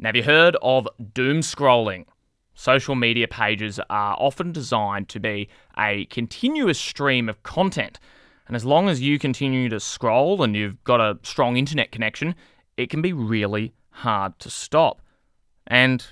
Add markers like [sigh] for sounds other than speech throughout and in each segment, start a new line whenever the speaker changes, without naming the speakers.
Now, have you heard of doom scrolling? Social media pages are often designed to be a continuous stream of content. And as long as you continue to scroll and you've got a strong internet connection, it can be really hard to stop. And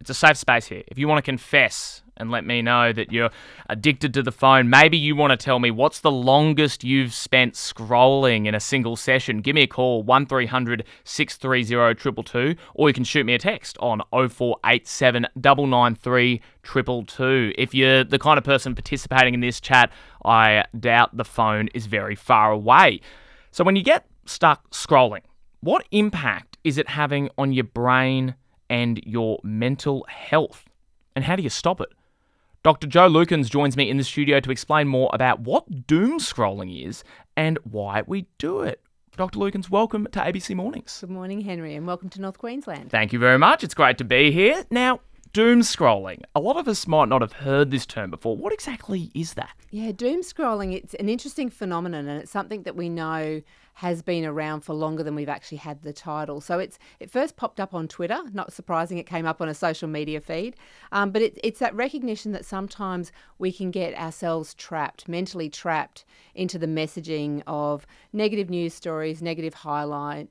it's a safe space here. If you want to confess and let me know that you're addicted to the phone, maybe you want to tell me what's the longest you've spent scrolling in a single session. Give me a call, 1300 630 222, or you can shoot me a text on 0487 993 222. If you're the kind of person participating in this chat, I doubt the phone is very far away. So when you get stuck scrolling, what impact is it having on your brain and your mental health? And how do you stop it? Dr. Jo Lukins joins me in the studio to explain more about what doom scrolling is and why we do it. Dr. Lukins, welcome to ABC Mornings.
Good morning, Henry, and welcome to North Queensland.
Thank you very much. It's great to be here. Now, doom scrolling. A lot of us might not have heard this term before. What exactly is that?
Yeah, doom scrolling, it's an interesting phenomenon and it's something that we know has been around for longer than we've actually had the title. So it's it first popped up on Twitter. Not surprising, it came up on a social media feed. Um, but it, it's that recognition that sometimes we can get ourselves trapped, mentally trapped, into the messaging of negative news stories, negative highlight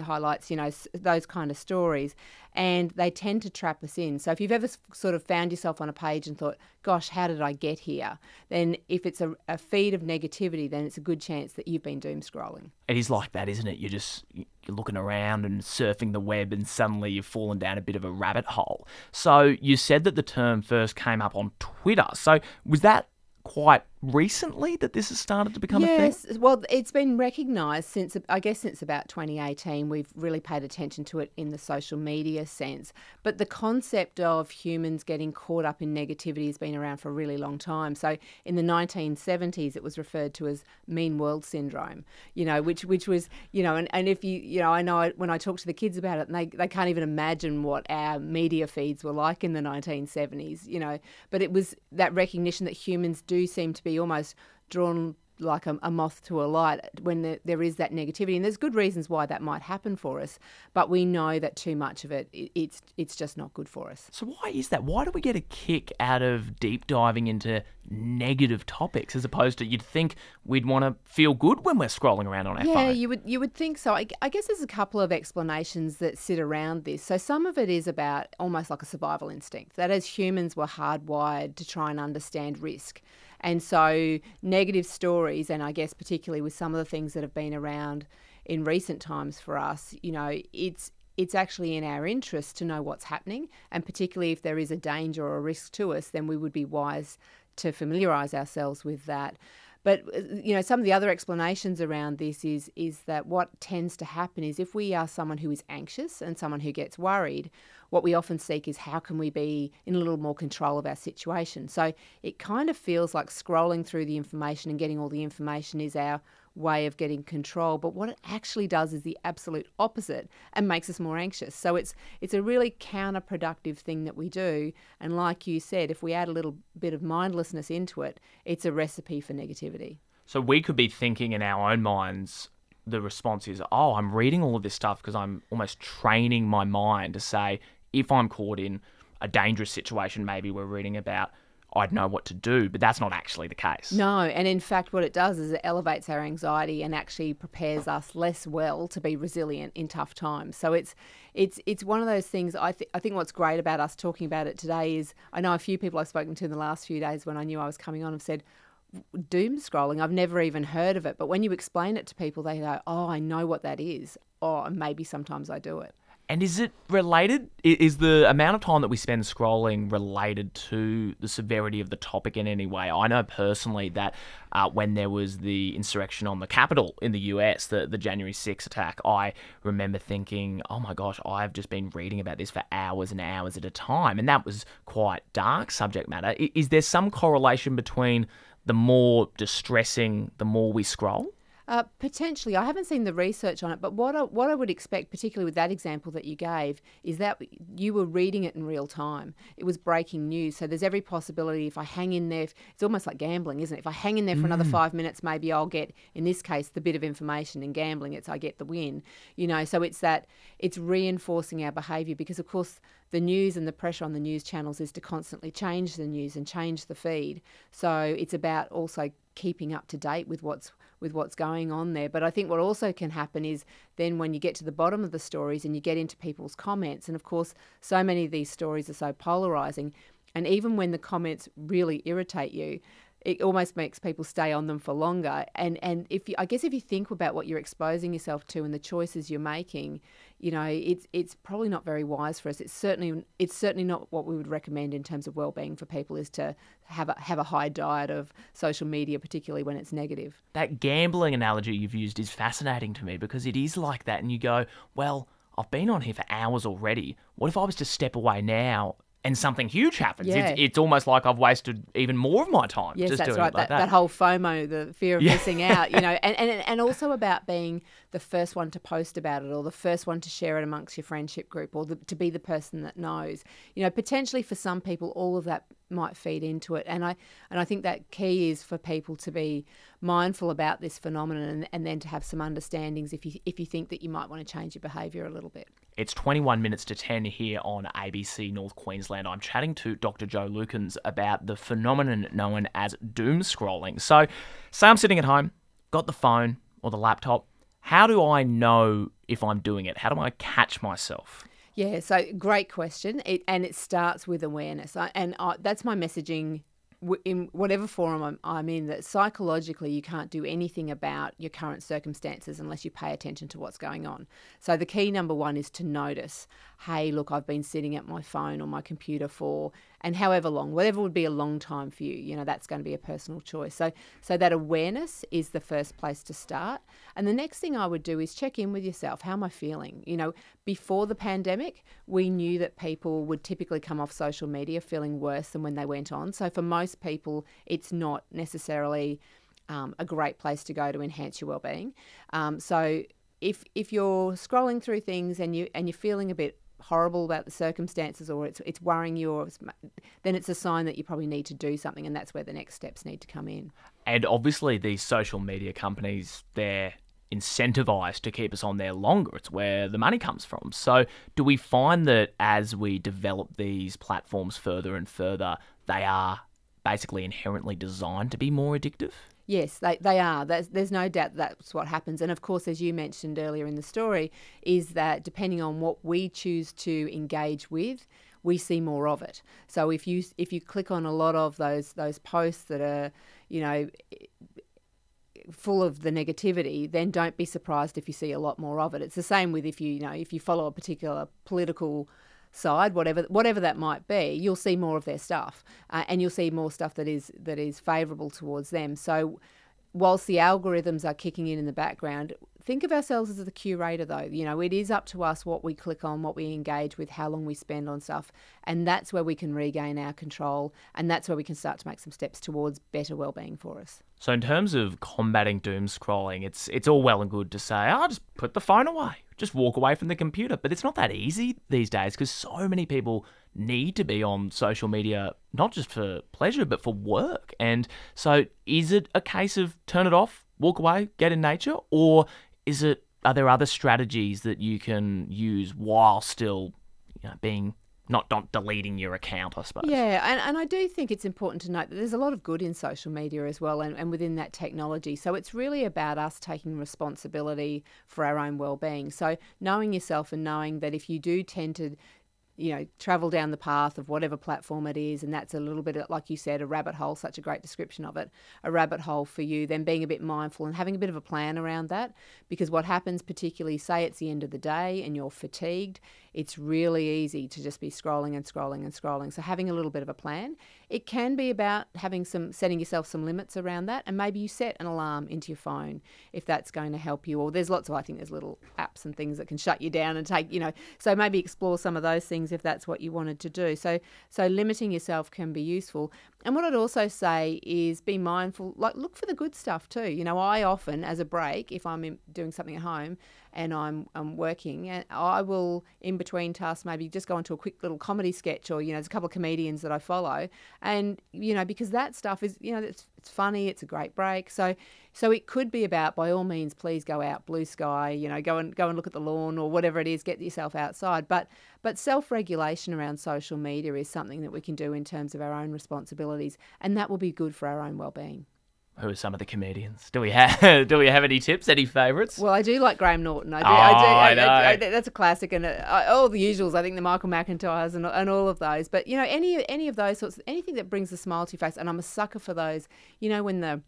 highlights, you know, those kind of stories, and they tend to trap us in. So if you've ever sort of found yourself on a page and thought, "Gosh, how did I get here?" Then if it's a, a feed of negativity, then it's a good chance that you've been doom scrolling.
It is like that, isn't it? You're just you're looking around and surfing the web, and suddenly you've fallen down a bit of a rabbit hole. So you said that the term first came up on Twitter. So was that quite recently that this has started to become
yes,
a thing?
well, it's been recognised since I guess since about 2018. We've really paid attention to it in the social media sense. But the concept of humans getting caught up in negativity has been around for a really long time. So in the 1970s, it was referred to as mean world syndrome. You know, which which was you know, and, and if you you know, I know when I talk to the kids about it, they they can't even imagine what our media feeds were like in the 1970s. You know, but it was that recognition that humans do seem to be almost drawn like a, a, moth to a light when there, there is that negativity. And there's good reasons why that might happen for us but we know that too much of it, it it's it's just not good for us.
So why is that? Why do we get a kick out of deep diving into negative topics as opposed to you'd think we'd want to feel good when we're scrolling around on our
yeah,
phone?
yeah you would you would think so. I, I guess there's a couple of explanations that sit around this. So some of it is about almost like a survival instinct that as humans we're hardwired to try and understand risk and so, negative stories, and I guess particularly with some of the things that have been around in recent times for us, you know, it's it's actually in our interest to know what's happening, and particularly if there is a danger or a risk to us, then we would be wise to familiarise ourselves with that. But uh, you know, some of the other explanations around this is is that what tends to happen is if we are someone who is anxious and someone who gets worried, what we often seek is how can we be in a little more control of our situation. So it kind of feels like scrolling through the information and getting all the information is our way of getting control but what it actually does is the absolute opposite and makes us more anxious. So it's it's a really counterproductive thing that we do. And like you said if we add a little bit of mindlessness into it it's a recipe for negativity.
So we could be thinking in our own minds the response is oh i'm reading all of this stuff because i'm almost training my mind to say if i'm caught in a dangerous situation maybe we're reading about I'd know what to do, but that's not actually the case.
No, and in fact, what it does is it elevates our anxiety and actually prepares us less well to be resilient in tough times. So it's it's it's one of those things. I th- I think what's great about us talking about it today is I know a few people I've spoken to in the last few days when I knew I was coming on have said doom scrolling. I've never even heard of it, but when you explain it to people, they go, "Oh, I know what that is." Oh, maybe sometimes I do it.
And is it related? Is the amount of time that we spend scrolling related to the severity of the topic in any way? I know personally that uh, when there was the insurrection on the Capitol in the US, the, the January 6 attack, I remember thinking, oh my gosh, I've just been reading about this for hours and hours at a time. And that was quite dark subject matter. Is there some correlation between the more distressing, the more we scroll?
Uh, potentially, I haven't seen the research on it, but what I, what I would expect, particularly with that example that you gave, is that you were reading it in real time. It was breaking news, so there's every possibility if I hang in there, it's almost like gambling, isn't it? If I hang in there for mm. another five minutes, maybe I'll get, in this case, the bit of information. In gambling, it's I get the win. You know, so it's that it's reinforcing our behaviour because, of course, the news and the pressure on the news channels is to constantly change the news and change the feed. So it's about also keeping up to date with what's with what's going on there. But I think what also can happen is then when you get to the bottom of the stories and you get into people's comments, and of course, so many of these stories are so polarizing, and even when the comments really irritate you, it almost makes people stay on them for longer. And and if you, I guess if you think about what you're exposing yourself to and the choices you're making, you know, it's it's probably not very wise for us. It's certainly it's certainly not what we would recommend in terms of well-being for people is to have a have a high diet of social media, particularly when it's negative.
That gambling analogy you've used is fascinating to me because it is like that, and you go, well. I've been on here for hours already. What if I was to step away now and something huge happens. Yeah. It's, it's, almost like I've wasted even more of my time.
Yes,
just
that's
doing
right.
Like
that, that, that. whole FOMO, the fear of yeah. missing out, you know, [laughs] and, and, and also about being the first one to post about it or the first one to share it amongst your friendship group or the, to be the person that knows. You know, potentially for some people, all of that might feed into it. And I and I think that key is for people to be mindful about this phenomenon and, and then to have some understandings if you if you think that you might want to change your behaviour a little bit.
It's 21 minutes to 10 here on ABC North Queensland. I'm chatting to Dr. Jo Lukins about the phenomenon known as doom scrolling. So, say I'm sitting at home, got the phone or the laptop. How do I know if I'm doing it? How do I catch myself?
Yeah, so great question. It, and it starts with awareness. I, and I, that's my messaging in whatever forum I'm, I'm, in, that psychologically you can't do anything about your current circumstances unless you pay attention to what's going on. So the key number one is to notice, hey, look, I've been sitting at my phone or my computer for, and however long, whatever would be a long time for you, you know, that's going to be a personal choice. So, so that awareness is the first place to start. And the next thing I would do is check in with yourself. How am I feeling? You know, before the pandemic, we knew that people would typically come off social media feeling worse than when they went on. So for most people, it's not necessarily um, a great place to go to enhance your well-being. Um, so if if you're scrolling through things and you and you're feeling a bit horrible about the circumstances or it's it's worrying you or it's, then it's a sign that you probably need to do something and that's where the next steps need to come in.
And obviously these social media companies they're incentivized to keep us on there longer. It's where the money comes from. So, do we find that as we develop these platforms further and further, they are basically inherently designed to be more addictive?
Yes, they, they are. There's, there's no doubt that's what happens. And of course, as you mentioned earlier in the story, is that depending on what we choose to engage with, we see more of it. So if you if you click on a lot of those those posts that are, you know, full of the negativity, then don't be surprised if you see a lot more of it. It's the same with if you, you know, if you follow a particular political side, whatever whatever that might be, you'll see more of their stuff, uh, and you'll see more stuff that is that is favourable towards them. So, whilst the algorithms are kicking in in the background, think of ourselves as the curator though. You know it is up to us what we click on what we engage with how long we spend on stuff and that's where we can regain our control and that's where we can start to make some steps towards better well-being for us.
So in terms of combating doom scrolling it's it's all well and good to say oh just put the phone away. Just walk away from the computer. But it's not that easy these days because so many people need to be on social media not just for pleasure but for work. And so is it a case of turn it off walk away get in nature or is it are there other strategies that you can use while still you know, being not not deleting your account, I suppose.
Yeah, and, and I do think it's important to note that there's a lot of good in social media as well and, and within that technology. So it's really about us taking responsibility for our own well being. So knowing yourself and knowing that if you do tend to you know, travel down the path of whatever platform it is. And that's a little bit, like you said, a rabbit hole, such a great description of it, a rabbit hole for you, then being a bit mindful and having a bit of a plan around that. Because what happens, particularly, say it's the end of the day and you're fatigued, it's really easy to just be scrolling and scrolling and scrolling. So having a little bit of a plan. It can be about having some setting yourself some limits around that, and maybe you set an alarm into your phone if that's going to help you. Or there's lots of I think there's little apps and things that can shut you down and take you know. So maybe explore some of those things things if that's what you wanted to do. So so limiting yourself can be useful. And what I'd also say is be mindful, like look for the good stuff too. You know, I often as a break, if I'm doing something at home and I'm, I'm working, and I will in between tasks maybe just go into a quick little comedy sketch or you know, there's a couple of comedians that I follow, and you know because that stuff is you know it's it's funny, it's a great break. So so it could be about by all means, please go out, blue sky, you know, go and go and look at the lawn or whatever it is, get yourself outside. But but self regulation around social media is something that we can do in terms of our own responsibilities, and that will be good for our own well being.
Who are some of the comedians? Do we have [laughs] Do we have any tips? Any favourites?
Well, I do like Graham Norton. I do.
Oh,
I do.
I
I,
know.
I, I, that's a classic, and uh, all the usuals. I think the Michael McIntyres and, and all of those. But you know, any any of those sorts, anything that brings a smile to your face, and I'm a sucker for those. You know, when the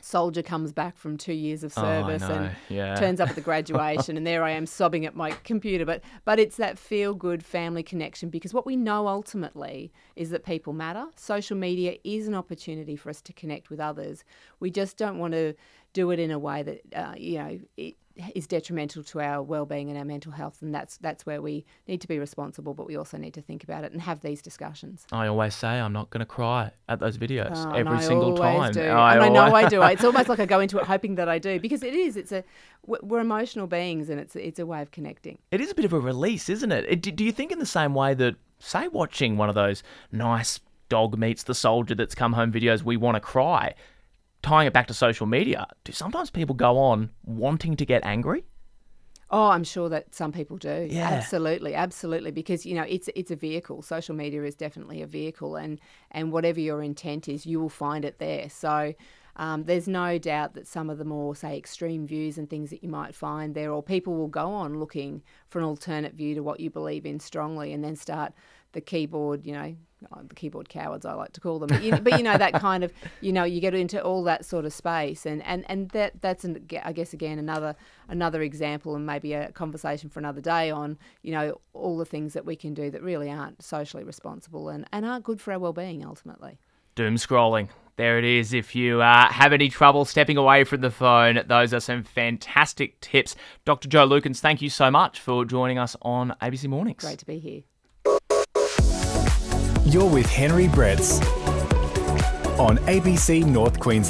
soldier comes back from two years of
Oh,
service
know,
and
yeah.
turns up at the [laughs] graduation and there I am sobbing at my computer. But but it's that feel good family connection because what we know ultimately is that people matter. Social media is an opportunity for us to connect with others. We just don't want to do it in a way that uh, you know it is detrimental to our well-being and our mental health and that's that's where we need to be responsible but we also need to think about it and have these discussions
I always say I'm not going to cry at those videos
Oh,
every
I
single
always
time.
Do.
I
and I know I do. It's almost like I go into it [laughs] hoping that I do because it is. It's a we're emotional beings, and it's it's a way of connecting.
It is a bit of a release, isn't it? do you think in the same way that, say, watching one of those nice dog meets the soldier that's come home videos, we want to cry, tying it back to social media, do sometimes people go on wanting to get angry?
Oh, I'm sure that some people do.
Yeah.
Absolutely, absolutely. Because you know, it's it's a vehicle. Social media is definitely a vehicle, and and whatever your intent is, you will find it there. So. Um, there's no doubt that some of the more, say, extreme views and things that you might find there, or people will go on looking for an alternate view to what you believe in strongly, and then start the keyboard, you know, oh, the keyboard cowards, I like to call them. But you, but you know that kind of, you know, you get into all that sort of space, and and and that that's, an, I guess, again another another example, and maybe a conversation for another day on, you know, all the things that we can do that really aren't socially responsible and and aren't good for our well-being ultimately.
Doom scrolling. There it is. If you uh, have any trouble stepping away from the phone, those are some fantastic tips. Dr. Jo Lukins, thank you so much for joining us on ABC Mornings.
Great to be here.
You're with Henry Bretz on ABC North Queensland.